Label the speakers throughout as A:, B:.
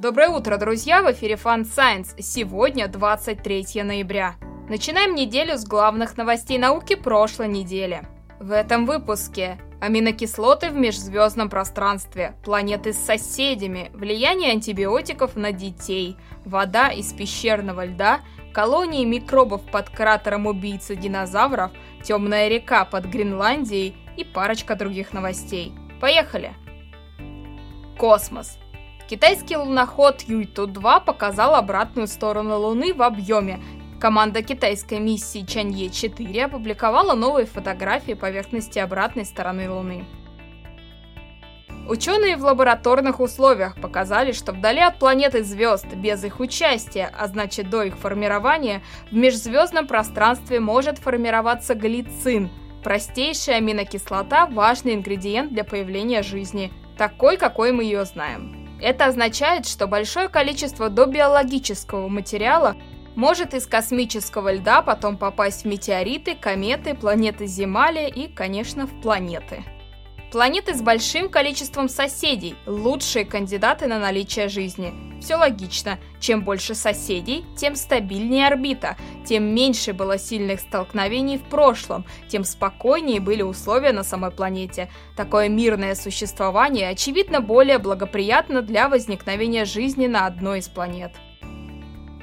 A: Доброе утро, друзья! В эфире Fun Science. Сегодня 23 ноября. Начинаем неделю с главных новостей науки прошлой недели. В этом выпуске аминокислоты в межзвездном пространстве, планеты с соседями, влияние антибиотиков на детей, вода из пещерного льда, колонии микробов под кратером убийцы динозавров, темная река под Гренландией и парочка других новостей. Поехали! Космос. Китайский луноход Юйту-2 показал обратную сторону Луны в объеме. Команда китайской миссии Чанье-4 опубликовала новые фотографии поверхности обратной стороны Луны. Ученые в лабораторных условиях показали, что вдали от планеты звезд, без их участия, а значит до их формирования, в межзвездном пространстве может формироваться глицин, простейшая аминокислота, важный ингредиент для появления жизни, такой, какой мы ее знаем. Это означает, что большое количество добиологического материала может из космического льда потом попасть в метеориты, кометы, планеты Земали и, конечно, в планеты. Планеты с большим количеством соседей – лучшие кандидаты на наличие жизни. Все логично. Чем больше соседей, тем стабильнее орбита, тем меньше было сильных столкновений в прошлом, тем спокойнее были условия на самой планете. Такое мирное существование, очевидно, более благоприятно для возникновения жизни на одной из планет.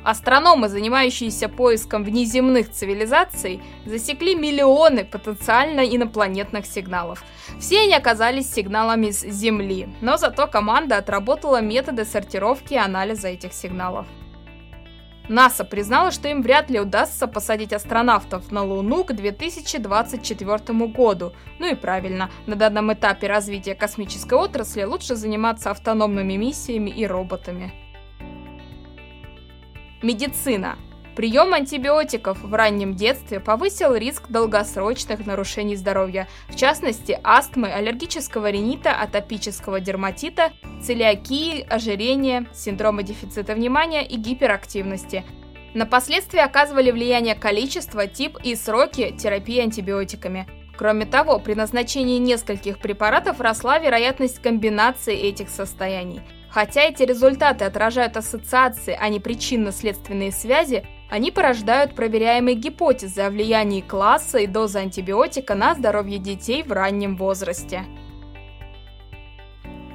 A: Астрономы, занимающиеся поиском внеземных цивилизаций, засекли миллионы потенциально инопланетных сигналов. Все они оказались сигналами с Земли, но зато команда отработала методы сортировки и анализа этих сигналов. НАСА признала, что им вряд ли удастся посадить астронавтов на Луну к 2024 году. Ну и правильно, на данном этапе развития космической отрасли лучше заниматься автономными миссиями и роботами. Медицина. Прием антибиотиков в раннем детстве повысил риск долгосрочных нарушений здоровья, в частности астмы, аллергического ринита, атопического дерматита, целиакии, ожирения, синдрома дефицита внимания и гиперактивности. На последствия оказывали влияние количество, тип и сроки терапии антибиотиками. Кроме того, при назначении нескольких препаратов росла вероятность комбинации этих состояний – Хотя эти результаты отражают ассоциации, а не причинно-следственные связи, они порождают проверяемые гипотезы о влиянии класса и дозы антибиотика на здоровье детей в раннем возрасте.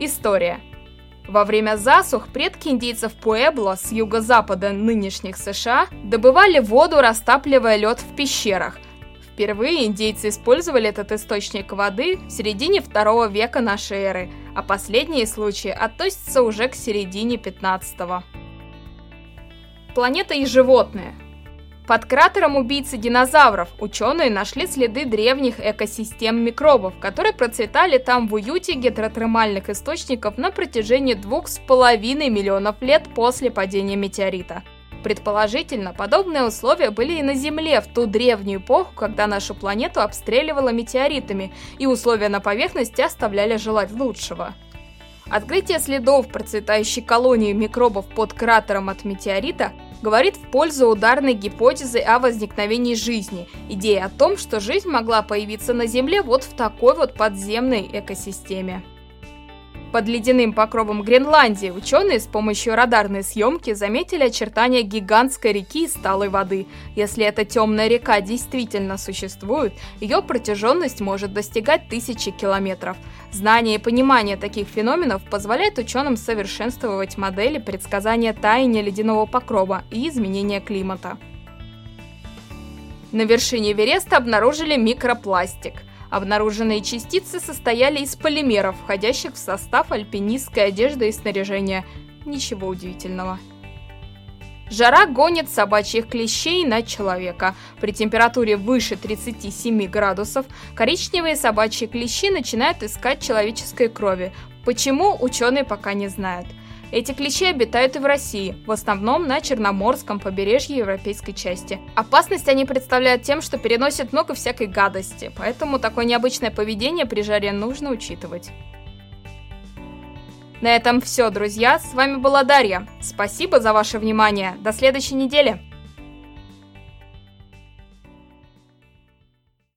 A: История. Во время засух предки индейцев Пуэбло с юго-запада нынешних США добывали воду, растапливая лед в пещерах – Впервые индейцы использовали этот источник воды в середине второго века нашей эры, а последние случаи относятся уже к середине 15 -го. Планета и животные. Под кратером убийцы динозавров ученые нашли следы древних экосистем микробов, которые процветали там в уюте гидротермальных источников на протяжении двух с половиной миллионов лет после падения метеорита. Предположительно, подобные условия были и на Земле в ту древнюю эпоху, когда нашу планету обстреливало метеоритами, и условия на поверхности оставляли желать лучшего. Открытие следов процветающей колонии микробов под кратером от метеорита говорит в пользу ударной гипотезы о возникновении жизни, идея о том, что жизнь могла появиться на Земле вот в такой вот подземной экосистеме. Под ледяным покровом Гренландии ученые с помощью радарной съемки заметили очертания гигантской реки из сталой воды. Если эта темная река действительно существует, ее протяженность может достигать тысячи километров. Знание и понимание таких феноменов позволяет ученым совершенствовать модели предсказания таяния ледяного покрова и изменения климата. На вершине Эвереста обнаружили микропластик – Обнаруженные частицы состояли из полимеров, входящих в состав альпинистской одежды и снаряжения. Ничего удивительного. Жара гонит собачьих клещей на человека. При температуре выше 37 градусов коричневые собачьи клещи начинают искать человеческой крови. Почему, ученые пока не знают. Эти клещи обитают и в России, в основном на Черноморском побережье европейской части. Опасность они представляют тем, что переносят много всякой гадости, поэтому такое необычное поведение при жаре нужно учитывать. На этом все, друзья. С вами была Дарья. Спасибо за ваше внимание. До следующей недели.